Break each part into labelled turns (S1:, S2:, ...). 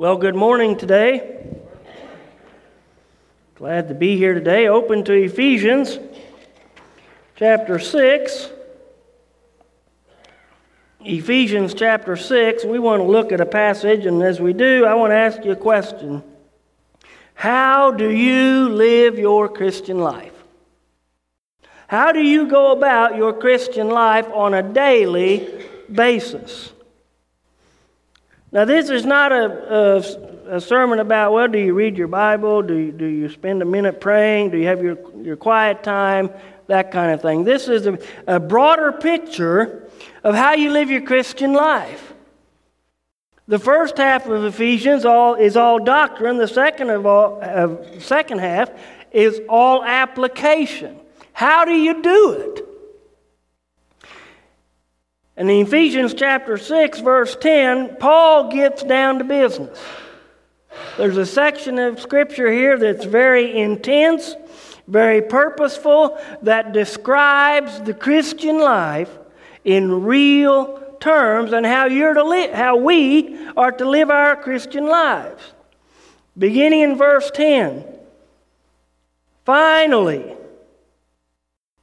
S1: Well, good morning today. Glad to be here today. Open to Ephesians chapter 6. Ephesians chapter 6, we want to look at a passage, and as we do, I want to ask you a question. How do you live your Christian life? How do you go about your Christian life on a daily basis? Now, this is not a, a, a, sermon about, well, do you read your Bible? Do you, do you spend a minute praying? Do you have your, your quiet time? That kind of thing. This is a, a broader picture of how you live your Christian life. The first half of Ephesians all, is all doctrine. The second, of all, uh, second half is all application. How do you do it? And in Ephesians chapter 6, verse 10, Paul gets down to business. There's a section of scripture here that's very intense, very purposeful, that describes the Christian life in real terms and how you're to live, how we are to live our Christian lives. Beginning in verse 10. Finally,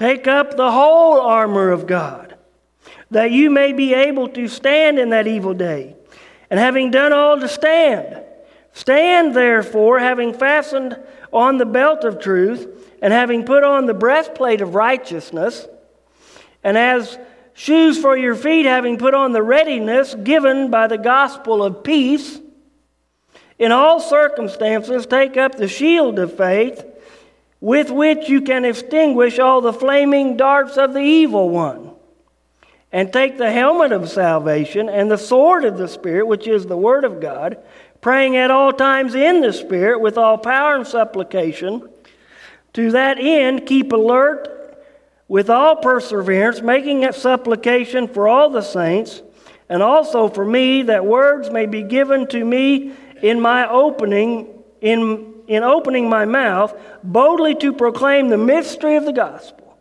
S1: Take up the whole armor of God, that you may be able to stand in that evil day. And having done all to stand, stand therefore, having fastened on the belt of truth, and having put on the breastplate of righteousness, and as shoes for your feet, having put on the readiness given by the gospel of peace. In all circumstances, take up the shield of faith with which you can extinguish all the flaming darts of the evil one. And take the helmet of salvation and the sword of the Spirit, which is the Word of God, praying at all times in the Spirit with all power and supplication. To that end, keep alert with all perseverance, making a supplication for all the saints, and also for me, that words may be given to me in my opening, in in opening my mouth boldly to proclaim the mystery of the gospel,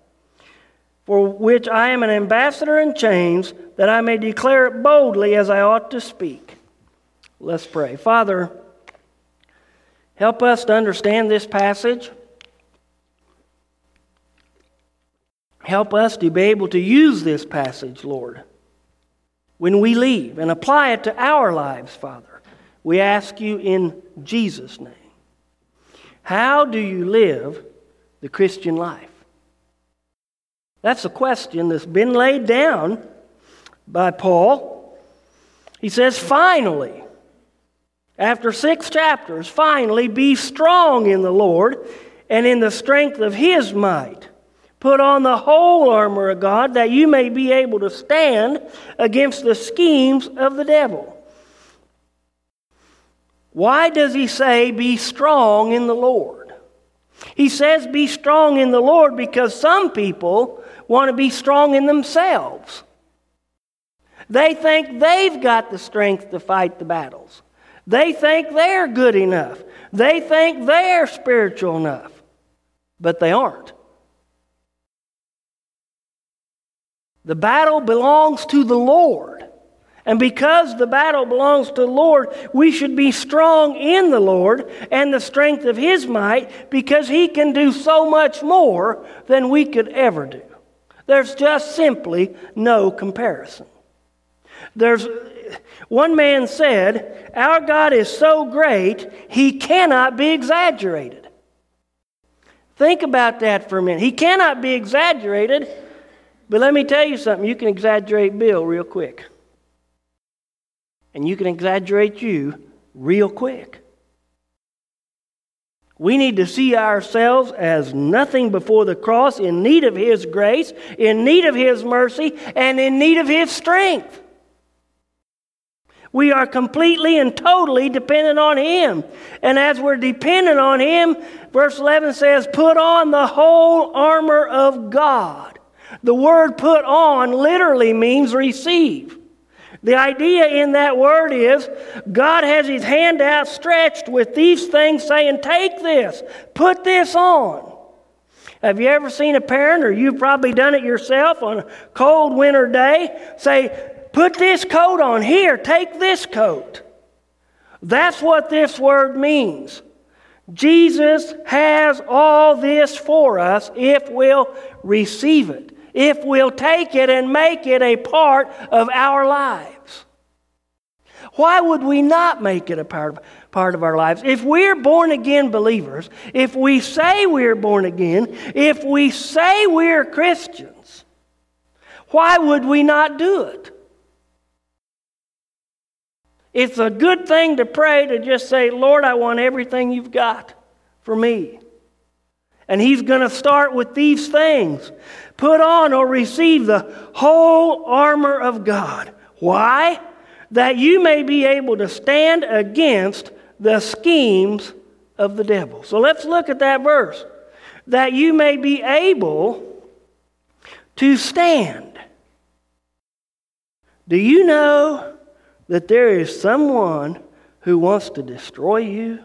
S1: for which I am an ambassador in chains, that I may declare it boldly as I ought to speak. Let's pray. Father, help us to understand this passage. Help us to be able to use this passage, Lord, when we leave and apply it to our lives, Father. We ask you in Jesus' name. How do you live the Christian life? That's a question that's been laid down by Paul. He says, finally, after six chapters, finally be strong in the Lord and in the strength of his might. Put on the whole armor of God that you may be able to stand against the schemes of the devil. Why does he say, Be strong in the Lord? He says, Be strong in the Lord because some people want to be strong in themselves. They think they've got the strength to fight the battles. They think they're good enough. They think they're spiritual enough. But they aren't. The battle belongs to the Lord. And because the battle belongs to the Lord, we should be strong in the Lord and the strength of His might because He can do so much more than we could ever do. There's just simply no comparison. There's one man said, Our God is so great, He cannot be exaggerated. Think about that for a minute. He cannot be exaggerated, but let me tell you something. You can exaggerate Bill real quick and you can exaggerate you real quick. We need to see ourselves as nothing before the cross, in need of His grace, in need of His mercy, and in need of His strength. We are completely and totally dependent on Him. And as we're dependent on Him, verse 11 says, put on the whole armor of God. The word put on literally means receive. The idea in that word is God has His hand outstretched with these things saying, Take this, put this on. Have you ever seen a parent, or you've probably done it yourself on a cold winter day, say, Put this coat on. Here, take this coat. That's what this word means. Jesus has all this for us if we'll receive it, if we'll take it and make it a part of our lives. Why would we not make it a part, part of our lives? If we're born again believers, if we say we're born again, if we say we're Christians, why would we not do it? It's a good thing to pray to just say, Lord, I want everything you've got for me. And He's going to start with these things put on or receive the whole armor of God. Why? That you may be able to stand against the schemes of the devil. So let's look at that verse. That you may be able to stand. Do you know that there is someone who wants to destroy you?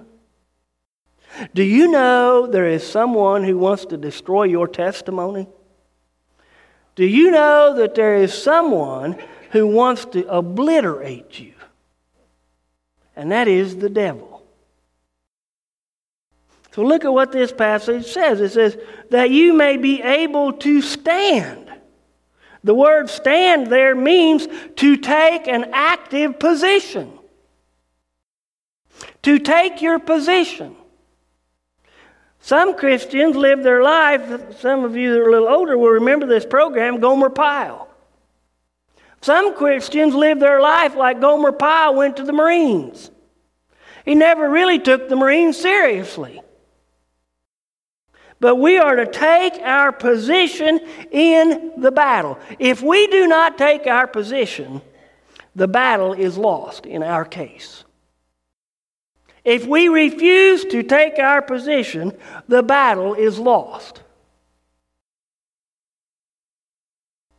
S1: Do you know there is someone who wants to destroy your testimony? Do you know that there is someone who wants to obliterate you? And that is the devil. So look at what this passage says. It says, that you may be able to stand. The word stand there means to take an active position. To take your position. Some Christians live their life, some of you that are a little older will remember this program, Gomer Pyle. Some Christians live their life like Gomer Pyle went to the Marines. He never really took the Marines seriously. But we are to take our position in the battle. If we do not take our position, the battle is lost in our case. If we refuse to take our position, the battle is lost.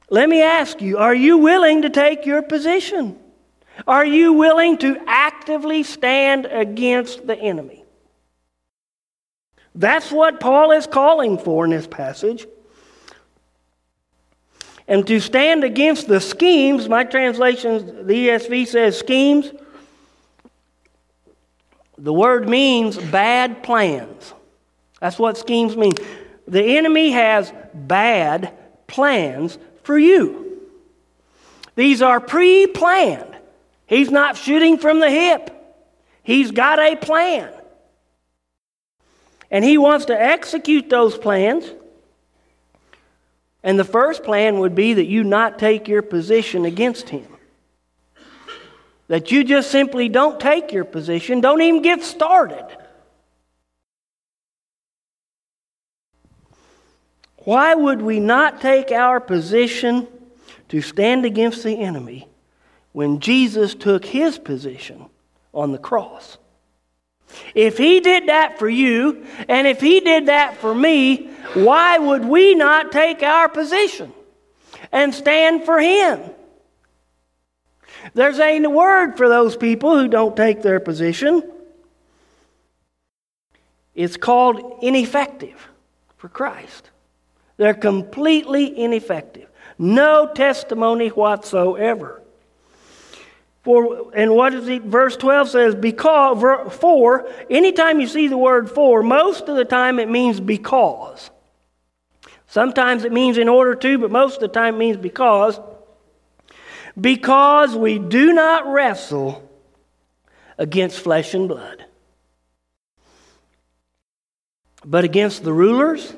S1: Let me ask you are you willing to take your position? Are you willing to actively stand against the enemy? That's what Paul is calling for in this passage. And to stand against the schemes, my translation, the ESV says schemes. The word means bad plans. That's what schemes mean. The enemy has bad plans for you. These are pre planned. He's not shooting from the hip, he's got a plan. And he wants to execute those plans. And the first plan would be that you not take your position against him. That you just simply don't take your position, don't even get started. Why would we not take our position to stand against the enemy when Jesus took his position on the cross? If he did that for you, and if he did that for me, why would we not take our position and stand for him? There's a word for those people who don't take their position. It's called ineffective for Christ. They're completely ineffective. No testimony whatsoever. For, and what is it? Verse 12 says, because, for, anytime you see the word for, most of the time it means because. Sometimes it means in order to, but most of the time it means because. Because we do not wrestle against flesh and blood, but against the rulers,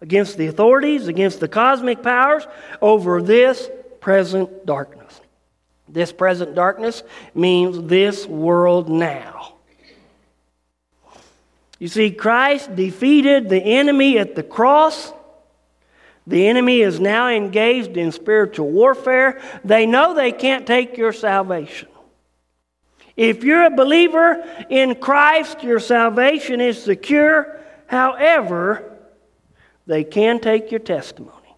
S1: against the authorities, against the cosmic powers over this present darkness. This present darkness means this world now. You see, Christ defeated the enemy at the cross. The enemy is now engaged in spiritual warfare. They know they can't take your salvation. If you're a believer in Christ, your salvation is secure. However, they can take your testimony.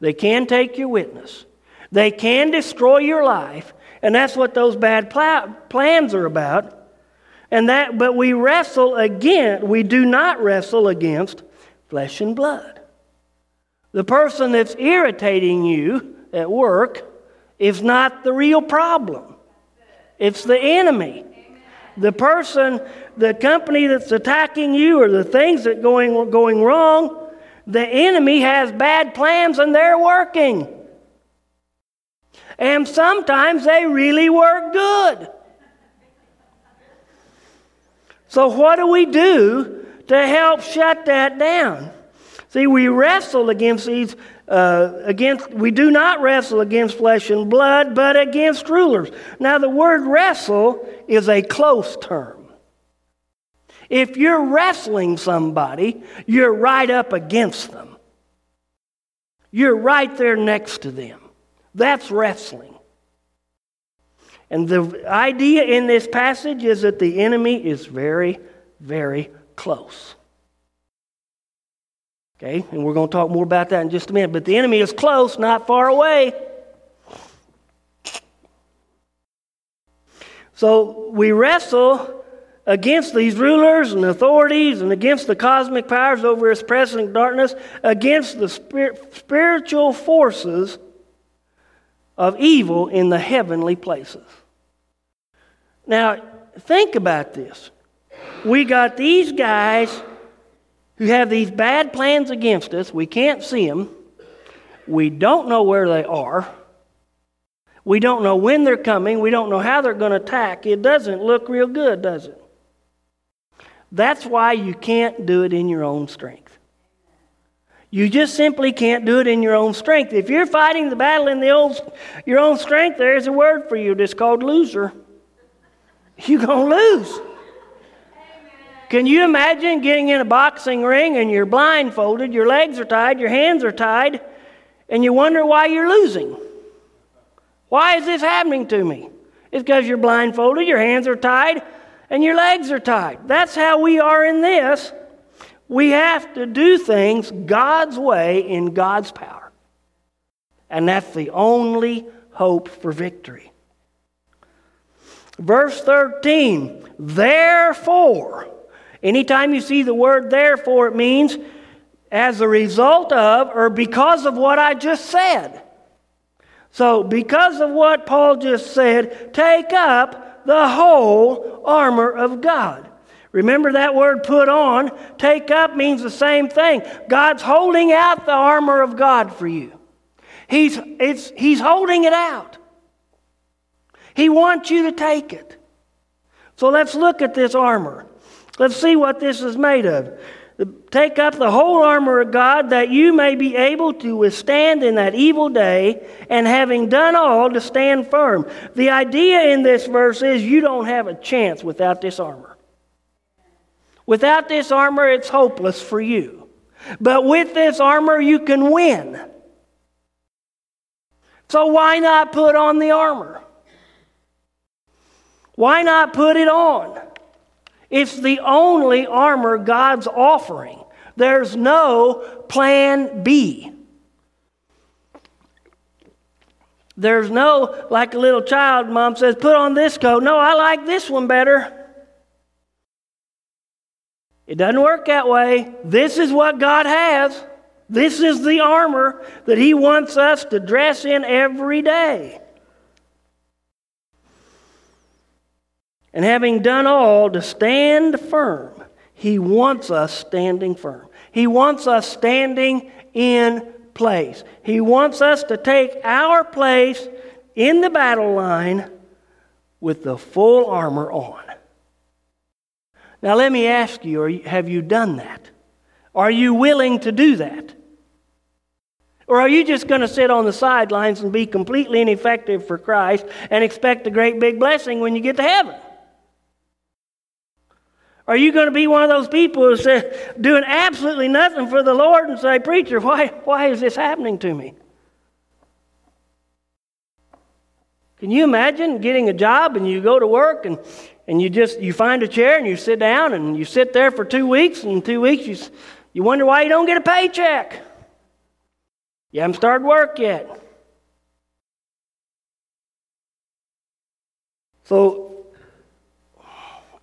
S1: They can take your witness. They can destroy your life. And that's what those bad pl- plans are about. And that, but we wrestle against, we do not wrestle against flesh and blood. The person that's irritating you at work is not the real problem. It's the enemy. The person, the company that's attacking you or the things that going going wrong, the enemy has bad plans and they're working. And sometimes they really work good. So, what do we do to help shut that down? See, we wrestle against these, uh, against, we do not wrestle against flesh and blood, but against rulers. Now, the word wrestle is a close term. If you're wrestling somebody, you're right up against them. You're right there next to them. That's wrestling. And the idea in this passage is that the enemy is very, very close. Okay, and we're going to talk more about that in just a minute. But the enemy is close, not far away. So we wrestle against these rulers and authorities and against the cosmic powers over this present darkness, against the spiritual forces of evil in the heavenly places. Now, think about this. We got these guys who have these bad plans against us. We can't see them. We don't know where they are. We don't know when they're coming. We don't know how they're going to attack. It doesn't look real good, does it? That's why you can't do it in your own strength. You just simply can't do it in your own strength. If you're fighting the battle in the old, your own strength, there's a word for you. It's called loser you're going to lose. Can you imagine getting in a boxing ring and you're blindfolded, your legs are tied, your hands are tied, and you wonder why you're losing? Why is this happening to me? It's because you're blindfolded, your hands are tied, and your legs are tied. That's how we are in this. We have to do things God's way in God's power. And that's the only hope for victory. Verse 13, therefore. Anytime you see the word therefore, it means as a result of or because of what I just said. So, because of what Paul just said, take up the whole armor of God. Remember that word put on? Take up means the same thing. God's holding out the armor of God for you. He's, it's, he's holding it out. He wants you to take it. So let's look at this armor. Let's see what this is made of. Take up the whole armor of God that you may be able to withstand in that evil day, and having done all, to stand firm. The idea in this verse is you don't have a chance without this armor. Without this armor, it's hopeless for you. But with this armor, you can win. So why not put on the armor? Why not put it on? It's the only armor God's offering. There's no plan B. There's no, like a little child, mom says, put on this coat. No, I like this one better. It doesn't work that way. This is what God has. This is the armor that He wants us to dress in every day. And having done all to stand firm, He wants us standing firm. He wants us standing in place. He wants us to take our place in the battle line with the full armor on. Now, let me ask you have you done that? Are you willing to do that? Or are you just going to sit on the sidelines and be completely ineffective for Christ and expect a great big blessing when you get to heaven? Are you going to be one of those people who say, doing absolutely nothing for the Lord and say, Preacher, why, why is this happening to me? Can you imagine getting a job and you go to work and, and you just you find a chair and you sit down and you sit there for two weeks and in two weeks you, you wonder why you don't get a paycheck. You haven't started work yet. So,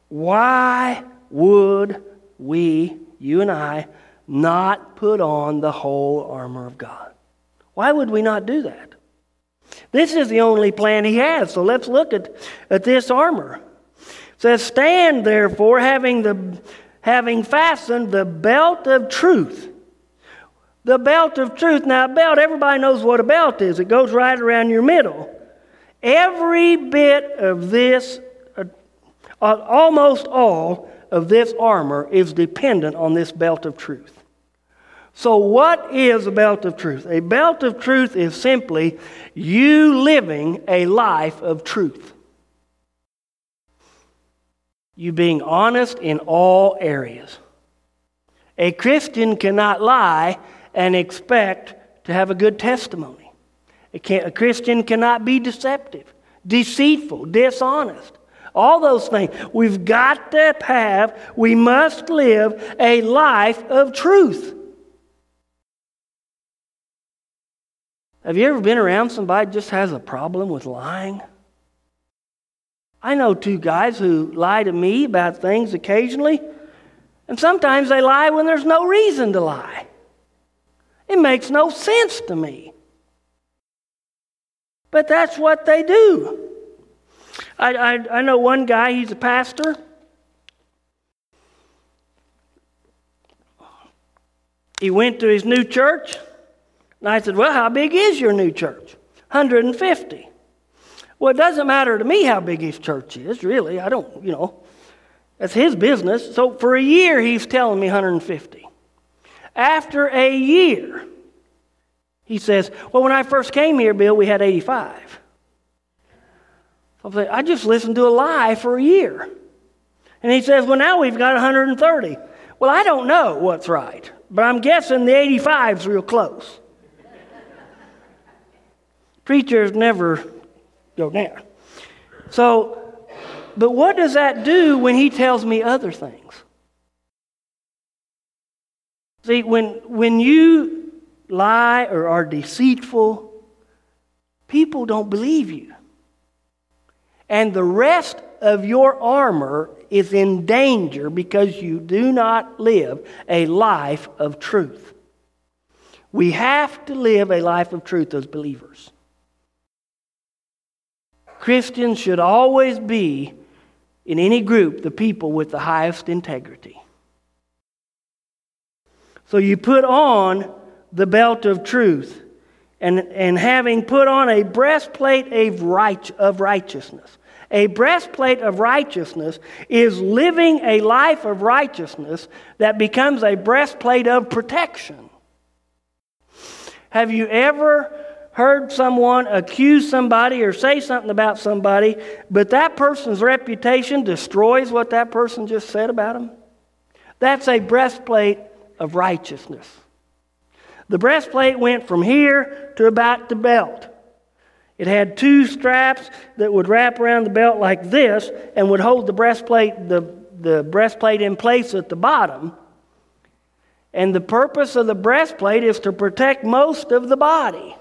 S1: why would we, you and I, not put on the whole armor of God? Why would we not do that? This is the only plan he has. So let's look at, at this armor. It says, Stand therefore, having, the, having fastened the belt of truth. The belt of truth. Now, a belt, everybody knows what a belt is. It goes right around your middle. Every bit of this, Uh, almost all of this armor, is dependent on this belt of truth. So, what is a belt of truth? A belt of truth is simply you living a life of truth. You being honest in all areas. A Christian cannot lie and expect to have a good testimony. A, a Christian cannot be deceptive, deceitful, dishonest. All those things. We've got to have, we must live a life of truth. Have you ever been around somebody just has a problem with lying? I know two guys who lie to me about things occasionally, and sometimes they lie when there's no reason to lie. It makes no sense to me. But that's what they do. I, I, I know one guy, he's a pastor. He went to his new church. And I said, Well, how big is your new church? 150. Well, it doesn't matter to me how big his church is, really. I don't, you know, that's his business. So for a year, he's telling me 150. After a year, he says, Well, when I first came here, Bill, we had 85. I just listened to a lie for a year. And he says, Well, now we've got 130. Well, I don't know what's right, but I'm guessing the 85's real close. Preachers never go down. So, but what does that do when he tells me other things? See, when, when you lie or are deceitful, people don't believe you. And the rest of your armor is in danger because you do not live a life of truth. We have to live a life of truth as believers. Christians should always be, in any group, the people with the highest integrity. So you put on the belt of truth, and, and having put on a breastplate of, right, of righteousness. A breastplate of righteousness is living a life of righteousness that becomes a breastplate of protection. Have you ever heard someone accuse somebody or say something about somebody, but that person's reputation destroys what that person just said about them? That's a breastplate of righteousness. The breastplate went from here to about the belt. It had two straps that would wrap around the belt like this and would hold the breastplate, the, the breastplate in place at the bottom. And the purpose of the breastplate is to protect most of the body.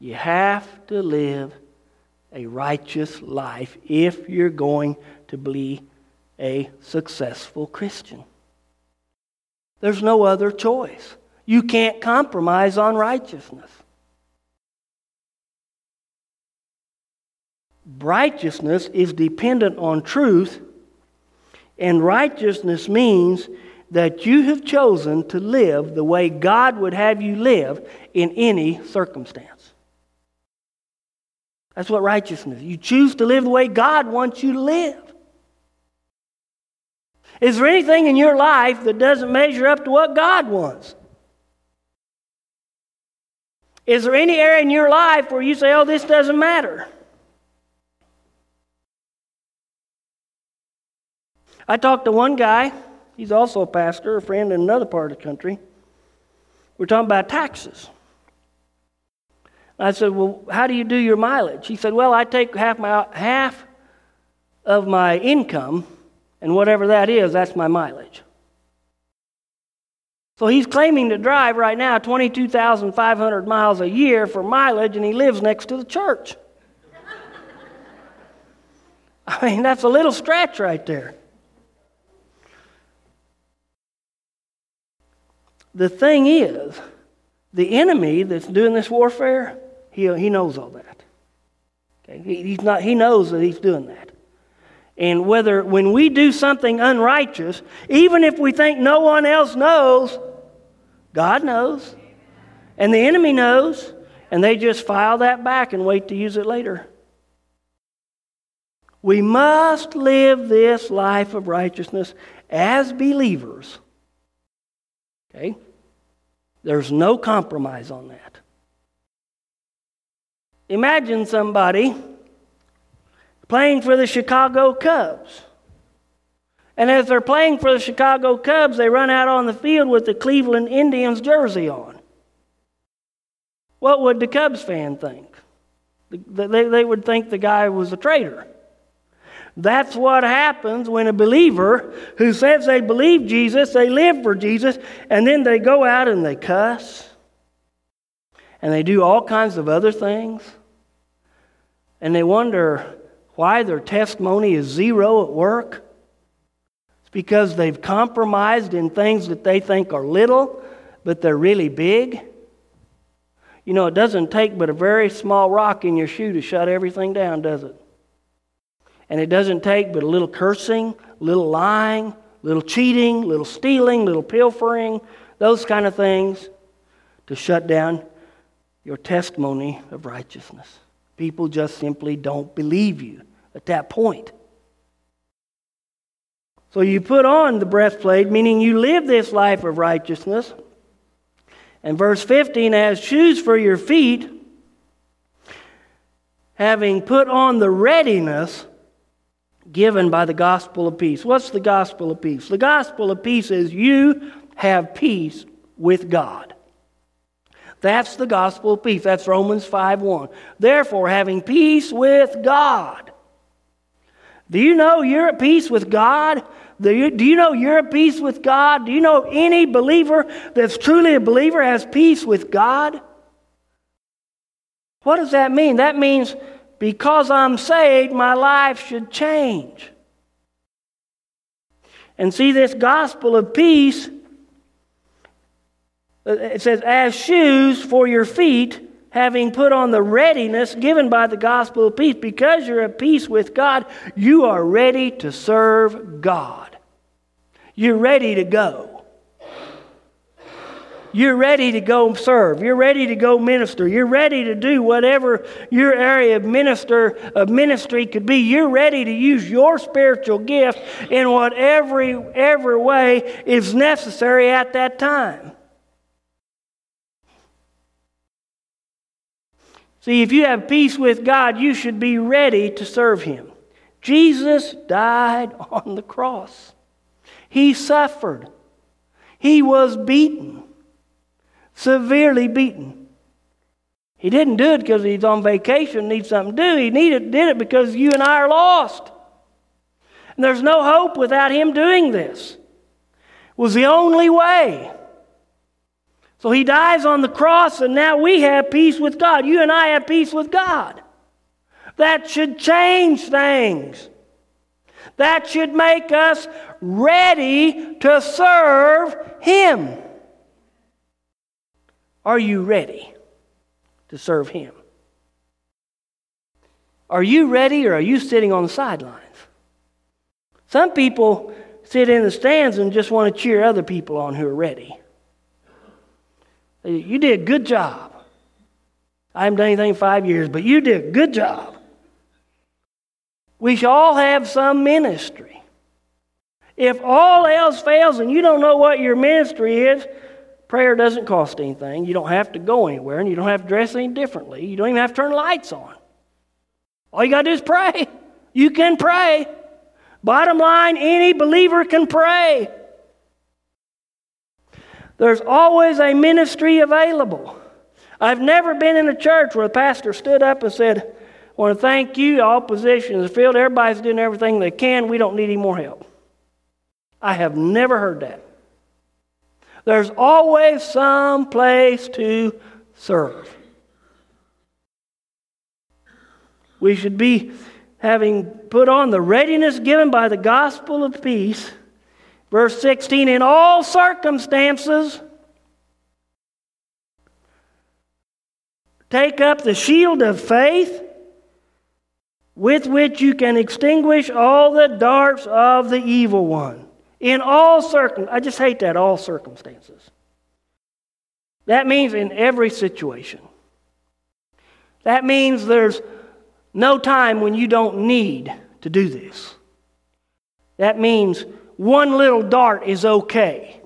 S1: You have to live a righteous life if you're going to be a successful Christian. There's no other choice. You can't compromise on righteousness. Righteousness is dependent on truth, and righteousness means that you have chosen to live the way God would have you live in any circumstance. That's what righteousness. You choose to live the way God wants you to live. Is there anything in your life that doesn't measure up to what God wants? Is there any area in your life where you say, oh, this doesn't matter? I talked to one guy, he's also a pastor, a friend in another part of the country. We're talking about taxes. I said, Well, how do you do your mileage? He said, Well, I take half, my, half of my income, and whatever that is, that's my mileage. So he's claiming to drive right now 22,500 miles a year for mileage, and he lives next to the church. I mean, that's a little stretch right there. The thing is, the enemy that's doing this warfare, he, he knows all that. Okay? He, he's not, he knows that he's doing that. And whether, when we do something unrighteous, even if we think no one else knows, God knows. And the enemy knows. And they just file that back and wait to use it later. We must live this life of righteousness as believers. Okay? There's no compromise on that. Imagine somebody playing for the Chicago Cubs. And as they're playing for the Chicago Cubs, they run out on the field with the Cleveland Indians jersey on. What would the Cubs fan think? They, they would think the guy was a traitor. That's what happens when a believer who says they believe Jesus, they live for Jesus, and then they go out and they cuss and they do all kinds of other things. And they wonder why their testimony is zero at work. It's because they've compromised in things that they think are little, but they're really big. You know, it doesn't take but a very small rock in your shoe to shut everything down, does it? And it doesn't take but a little cursing, little lying, little cheating, little stealing, little pilfering, those kind of things to shut down your testimony of righteousness. People just simply don't believe you at that point. So you put on the breastplate, meaning you live this life of righteousness. And verse 15, as shoes for your feet, having put on the readiness given by the gospel of peace. What's the gospel of peace? The gospel of peace is you have peace with God. That's the gospel of peace. That's Romans 5:1. Therefore, having peace with God. Do you know you're at peace with God? Do you, do you know you're at peace with God? Do you know any believer that's truly a believer has peace with God? What does that mean? That means because I'm saved, my life should change. And see, this gospel of peace, it says, as shoes for your feet, having put on the readiness given by the gospel of peace. Because you're at peace with God, you are ready to serve God. You're ready to go. You're ready to go serve. You're ready to go minister. You're ready to do whatever your area of minister of ministry could be. You're ready to use your spiritual gift in whatever every way is necessary at that time. See, if you have peace with God, you should be ready to serve Him. Jesus died on the cross. He suffered. He was beaten severely beaten. He didn't do it because he's on vacation, needs something to do. He needed, did it because you and I are lost. And there's no hope without him doing this. It was the only way. So he dies on the cross, and now we have peace with God. You and I have peace with God. That should change things. That should make us ready to serve Him. Are you ready to serve Him? Are you ready or are you sitting on the sidelines? Some people sit in the stands and just want to cheer other people on who are ready. You did a good job. I haven't done anything in five years, but you did a good job. We should all have some ministry. If all else fails and you don't know what your ministry is, Prayer doesn't cost anything. You don't have to go anywhere, and you don't have to dress any differently. You don't even have to turn lights on. All you got to do is pray. You can pray. Bottom line, any believer can pray. There's always a ministry available. I've never been in a church where the pastor stood up and said, I want to thank you, all positions filled, everybody's doing everything they can, we don't need any more help. I have never heard that. There's always some place to serve. We should be having put on the readiness given by the gospel of peace. Verse 16, in all circumstances, take up the shield of faith with which you can extinguish all the darts of the evil one. In all circum I just hate that all circumstances. That means in every situation. That means there's no time when you don't need to do this. That means one little dart is okay.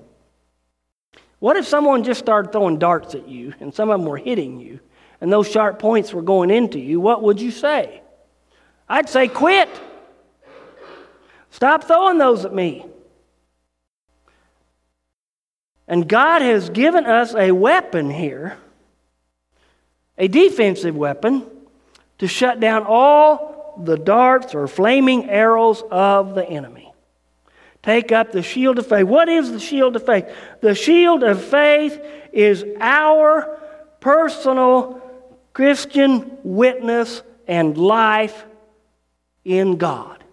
S1: What if someone just started throwing darts at you and some of them were hitting you and those sharp points were going into you? What would you say? I'd say, quit. Stop throwing those at me. And God has given us a weapon here, a defensive weapon to shut down all the darts or flaming arrows of the enemy. Take up the shield of faith. What is the shield of faith? The shield of faith is our personal Christian witness and life in God.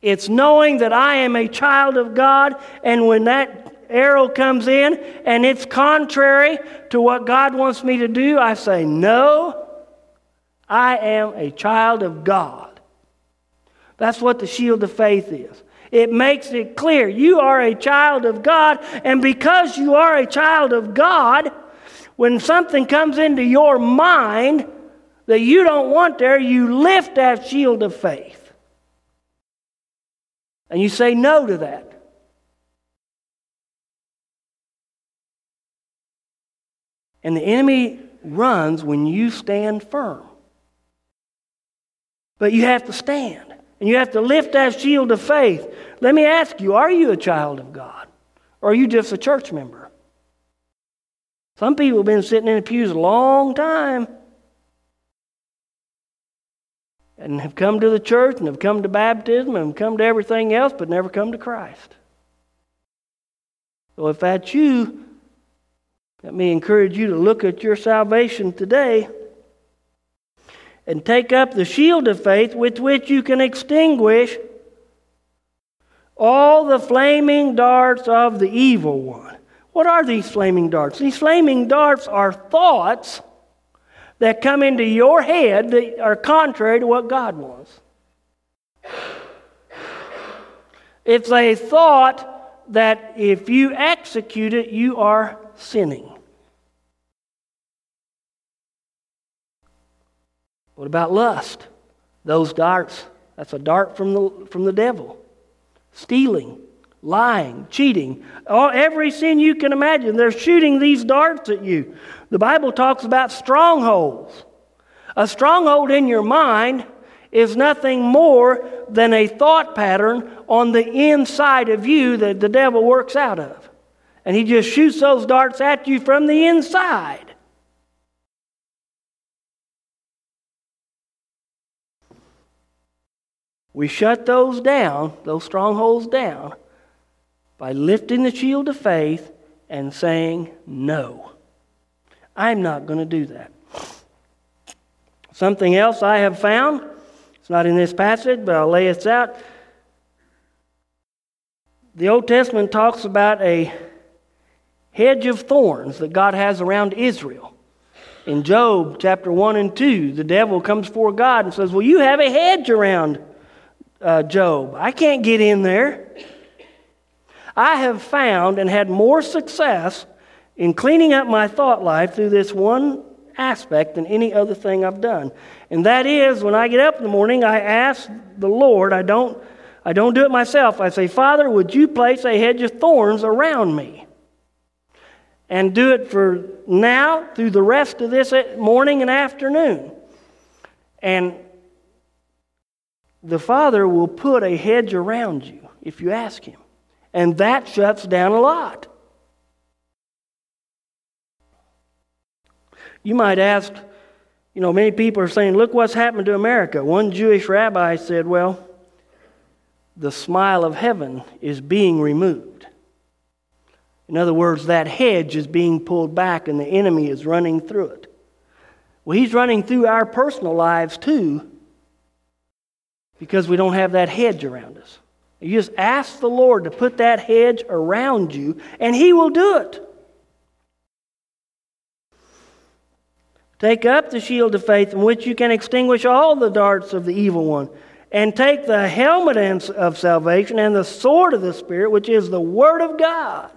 S1: It's knowing that I am a child of God, and when that arrow comes in and it's contrary to what God wants me to do, I say, No, I am a child of God. That's what the shield of faith is. It makes it clear you are a child of God, and because you are a child of God, when something comes into your mind that you don't want there, you lift that shield of faith. And you say no to that. And the enemy runs when you stand firm. But you have to stand. And you have to lift that shield of faith. Let me ask you are you a child of God? Or are you just a church member? Some people have been sitting in the pews a long time and have come to the church and have come to baptism and have come to everything else but never come to Christ. So if that's you, let me encourage you to look at your salvation today and take up the shield of faith with which you can extinguish all the flaming darts of the evil one. What are these flaming darts? These flaming darts are thoughts that come into your head that are contrary to what God wants. It's a thought that if you execute it, you are sinning. What about lust? Those darts, that's a dart from the, from the devil. Stealing, lying, cheating, all, every sin you can imagine, they're shooting these darts at you. The Bible talks about strongholds. A stronghold in your mind is nothing more than a thought pattern on the inside of you that the devil works out of. And he just shoots those darts at you from the inside. We shut those down, those strongholds down, by lifting the shield of faith and saying, No, I'm not going to do that. Something else I have found, it's not in this passage, but I'll lay it out. The Old Testament talks about a hedge of thorns that God has around Israel. In Job chapter 1 and 2, the devil comes before God and says, Well, you have a hedge around uh, Job. I can't get in there. I have found and had more success in cleaning up my thought life through this one aspect than any other thing I've done. And that is when I get up in the morning, I ask the Lord, I don't, I don't do it myself. I say, Father, would you place a hedge of thorns around me? And do it for now through the rest of this morning and afternoon. And the Father will put a hedge around you if you ask Him. And that shuts down a lot. You might ask, you know, many people are saying, look what's happened to America. One Jewish rabbi said, well, the smile of heaven is being removed. In other words, that hedge is being pulled back and the enemy is running through it. Well, he's running through our personal lives too because we don't have that hedge around us. You just ask the Lord to put that hedge around you, and He will do it. Take up the shield of faith in which you can extinguish all the darts of the evil one. And take the helmet of salvation and the sword of the Spirit, which is the Word of God.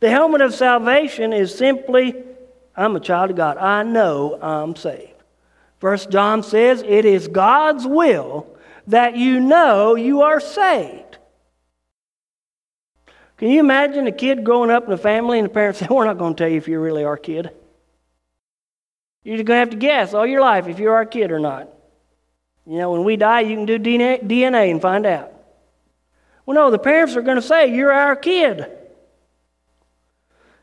S1: The helmet of salvation is simply, I'm a child of God. I know I'm saved. First John says, it is God's will that you know you are saved. Can you imagine a kid growing up in a family and the parents say, We're not going to tell you if you really are a kid? You're going to have to guess all your life if you're our kid or not. You know, when we die, you can do DNA and find out. Well, no, the parents are going to say, You're our kid.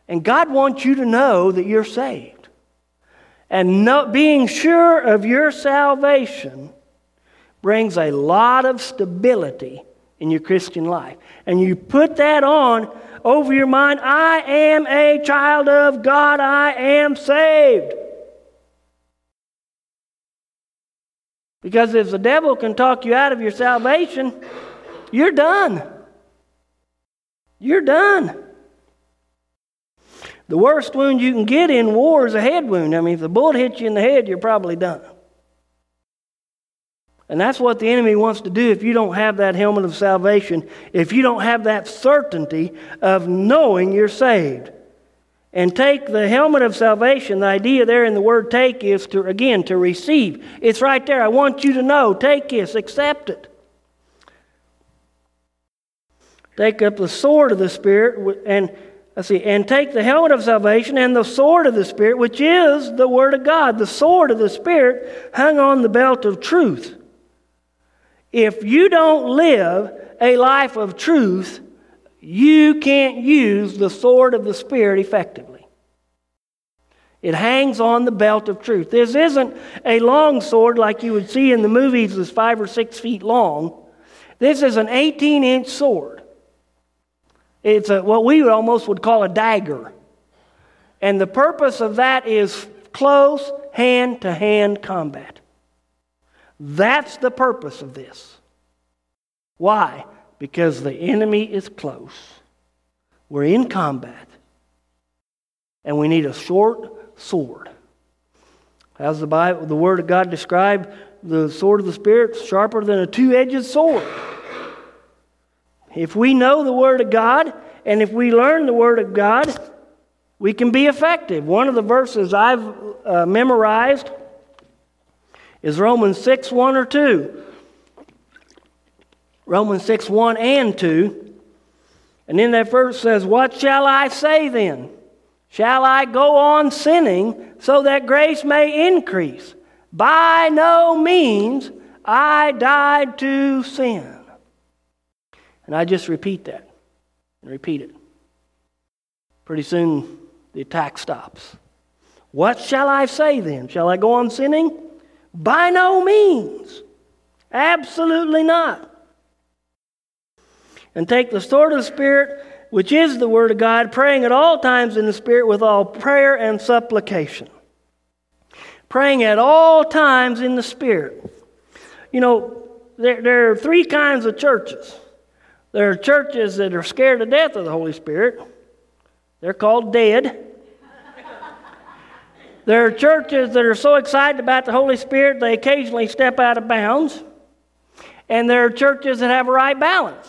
S1: And God wants you to know that you're saved. And being sure of your salvation brings a lot of stability in your Christian life. And you put that on over your mind I am a child of God, I am saved. Because if the devil can talk you out of your salvation, you're done. You're done. The worst wound you can get in war is a head wound. I mean, if the bullet hits you in the head, you're probably done. And that's what the enemy wants to do if you don't have that helmet of salvation, if you don't have that certainty of knowing you're saved. And take the helmet of salvation, the idea there in the word take is to, again, to receive. It's right there. I want you to know. Take this, accept it. Take up the sword of the Spirit and Let's see, and take the helmet of salvation and the sword of the Spirit, which is the Word of God. The sword of the Spirit hung on the belt of truth. If you don't live a life of truth, you can't use the sword of the Spirit effectively. It hangs on the belt of truth. This isn't a long sword like you would see in the movies that's five or six feet long. This is an 18 inch sword. It's a, what we would almost would call a dagger. And the purpose of that is close hand to hand combat. That's the purpose of this. Why? Because the enemy is close. We're in combat. And we need a short sword. As the Bible, the Word of God described the sword of the Spirit, sharper than a two edged sword. If we know the Word of God and if we learn the Word of God, we can be effective. One of the verses I've uh, memorized is Romans 6 1 or 2. Romans 6 1 and 2. And then that verse says, What shall I say then? Shall I go on sinning so that grace may increase? By no means. I died to sin. And I just repeat that and repeat it. Pretty soon the attack stops. What shall I say then? Shall I go on sinning? By no means. Absolutely not. And take the sword of the Spirit, which is the Word of God, praying at all times in the Spirit with all prayer and supplication. Praying at all times in the Spirit. You know, there, there are three kinds of churches. There are churches that are scared to death of the Holy Spirit. They're called dead. There are churches that are so excited about the Holy Spirit they occasionally step out of bounds. And there are churches that have a right balance.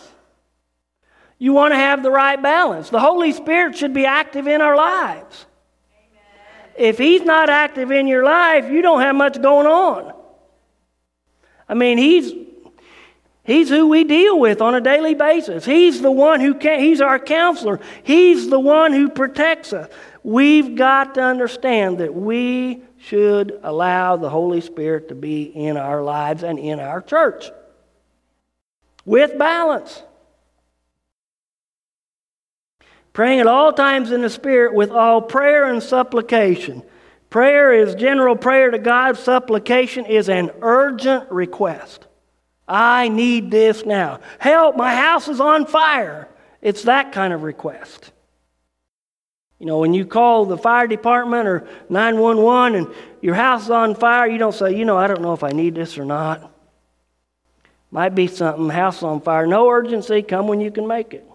S1: You want to have the right balance. The Holy Spirit should be active in our lives. Amen. If He's not active in your life, you don't have much going on. I mean, He's He's who we deal with on a daily basis. He's the one who can, he's our counselor. He's the one who protects us. We've got to understand that we should allow the Holy Spirit to be in our lives and in our church with balance. Praying at all times in the Spirit with all prayer and supplication. Prayer is general prayer to God. Supplication is an urgent request. I need this now. Help, my house is on fire. It's that kind of request. You know, when you call the fire department or 911 and your house is on fire, you don't say, you know, I don't know if I need this or not. Might be something, house on fire. No urgency, come when you can make it.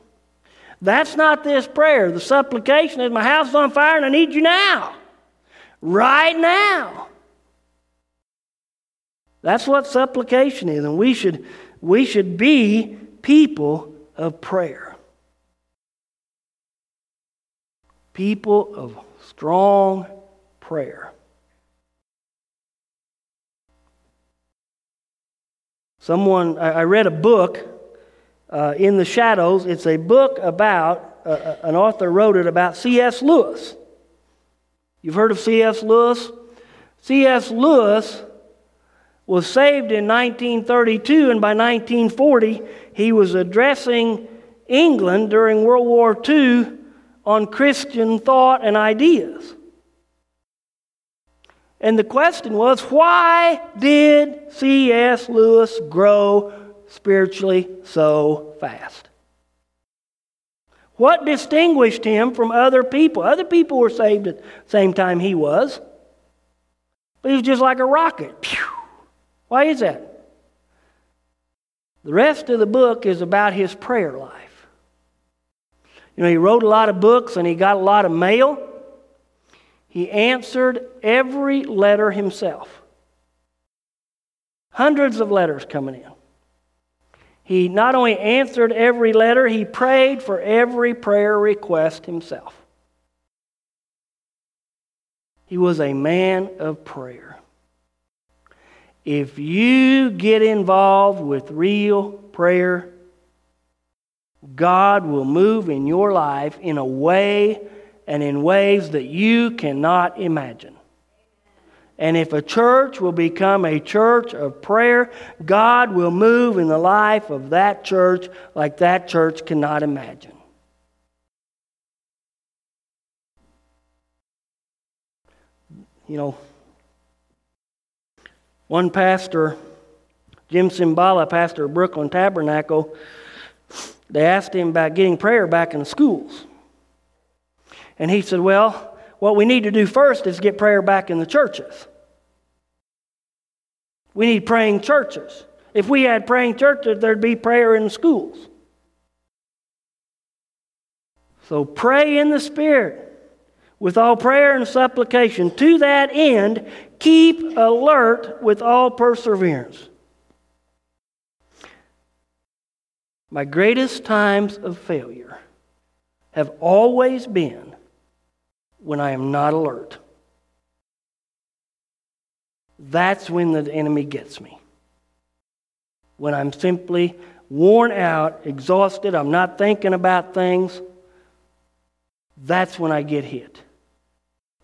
S1: That's not this prayer. The supplication is, my house is on fire and I need you now. Right now. That's what supplication is, and we should, we should be people of prayer. People of strong prayer. Someone, I read a book, uh, In the Shadows. It's a book about, uh, uh an author wrote it about C.S. Lewis. You've heard of C.S. Lewis? C.S. Lewis was saved in 1932, and by 1940, he was addressing England during World War II on Christian thought and ideas. And the question was why did C.S. Lewis grow spiritually so fast? What distinguished him from other people? Other people were saved at the same time he was, but he was just like a rocket. Pew! Why is that? The rest of the book is about his prayer life. You know, he wrote a lot of books and he got a lot of mail. He answered every letter himself. Hundreds of letters coming in. He not only answered every letter, he prayed for every prayer request himself. He was a man of prayer. If you get involved with real prayer, God will move in your life in a way and in ways that you cannot imagine. And if a church will become a church of prayer, God will move in the life of that church like that church cannot imagine. You know, one pastor, Jim Cymbala, pastor of Brooklyn Tabernacle, they asked him about getting prayer back in the schools. And he said, Well, what we need to do first is get prayer back in the churches. We need praying churches. If we had praying churches, there'd be prayer in the schools. So pray in the Spirit with all prayer and supplication. To that end, keep alert with all perseverance. My greatest times of failure have always been when I am not alert. That's when the enemy gets me. When I'm simply worn out, exhausted, I'm not thinking about things, that's when I get hit.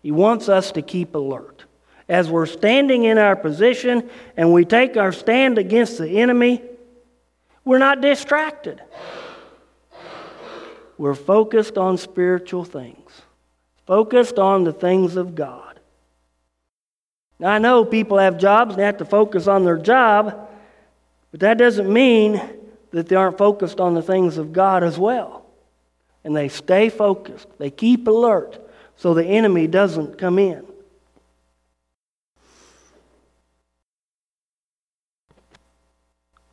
S1: He wants us to keep alert. As we're standing in our position and we take our stand against the enemy, we're not distracted. We're focused on spiritual things, focused on the things of God. Now, I know people have jobs and they have to focus on their job, but that doesn't mean that they aren't focused on the things of God as well. And they stay focused, they keep alert so the enemy doesn't come in.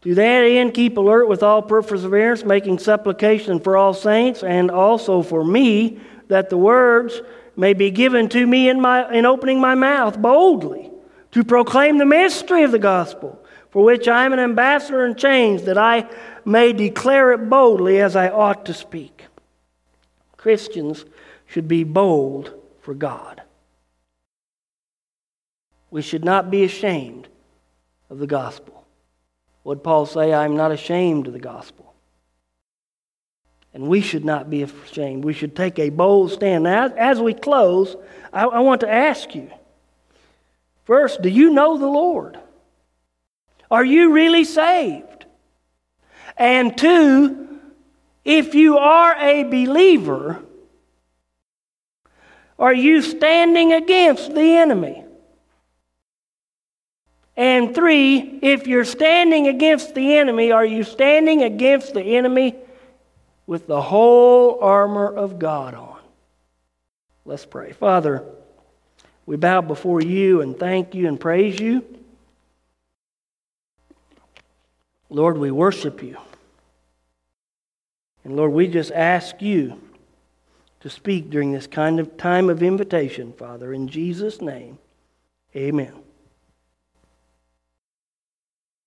S1: To that end, keep alert with all perseverance, making supplication for all saints, and also for me, that the words may be given to me in, my, in opening my mouth boldly to proclaim the mystery of the gospel, for which I am an ambassador in chains, that I may declare it boldly as I ought to speak. Christians should be bold for God. We should not be ashamed of the gospel. Would Paul say, I am not ashamed of the gospel? And we should not be ashamed. We should take a bold stand. Now, as we close, I, I want to ask you first, do you know the Lord? Are you really saved? And two, if you are a believer, are you standing against the enemy? And three, if you're standing against the enemy, are you standing against the enemy with the whole armor of God on? Let's pray. Father, we bow before you and thank you and praise you. Lord, we worship you. And Lord, we just ask you to speak during this kind of time of invitation, Father. In Jesus' name, amen.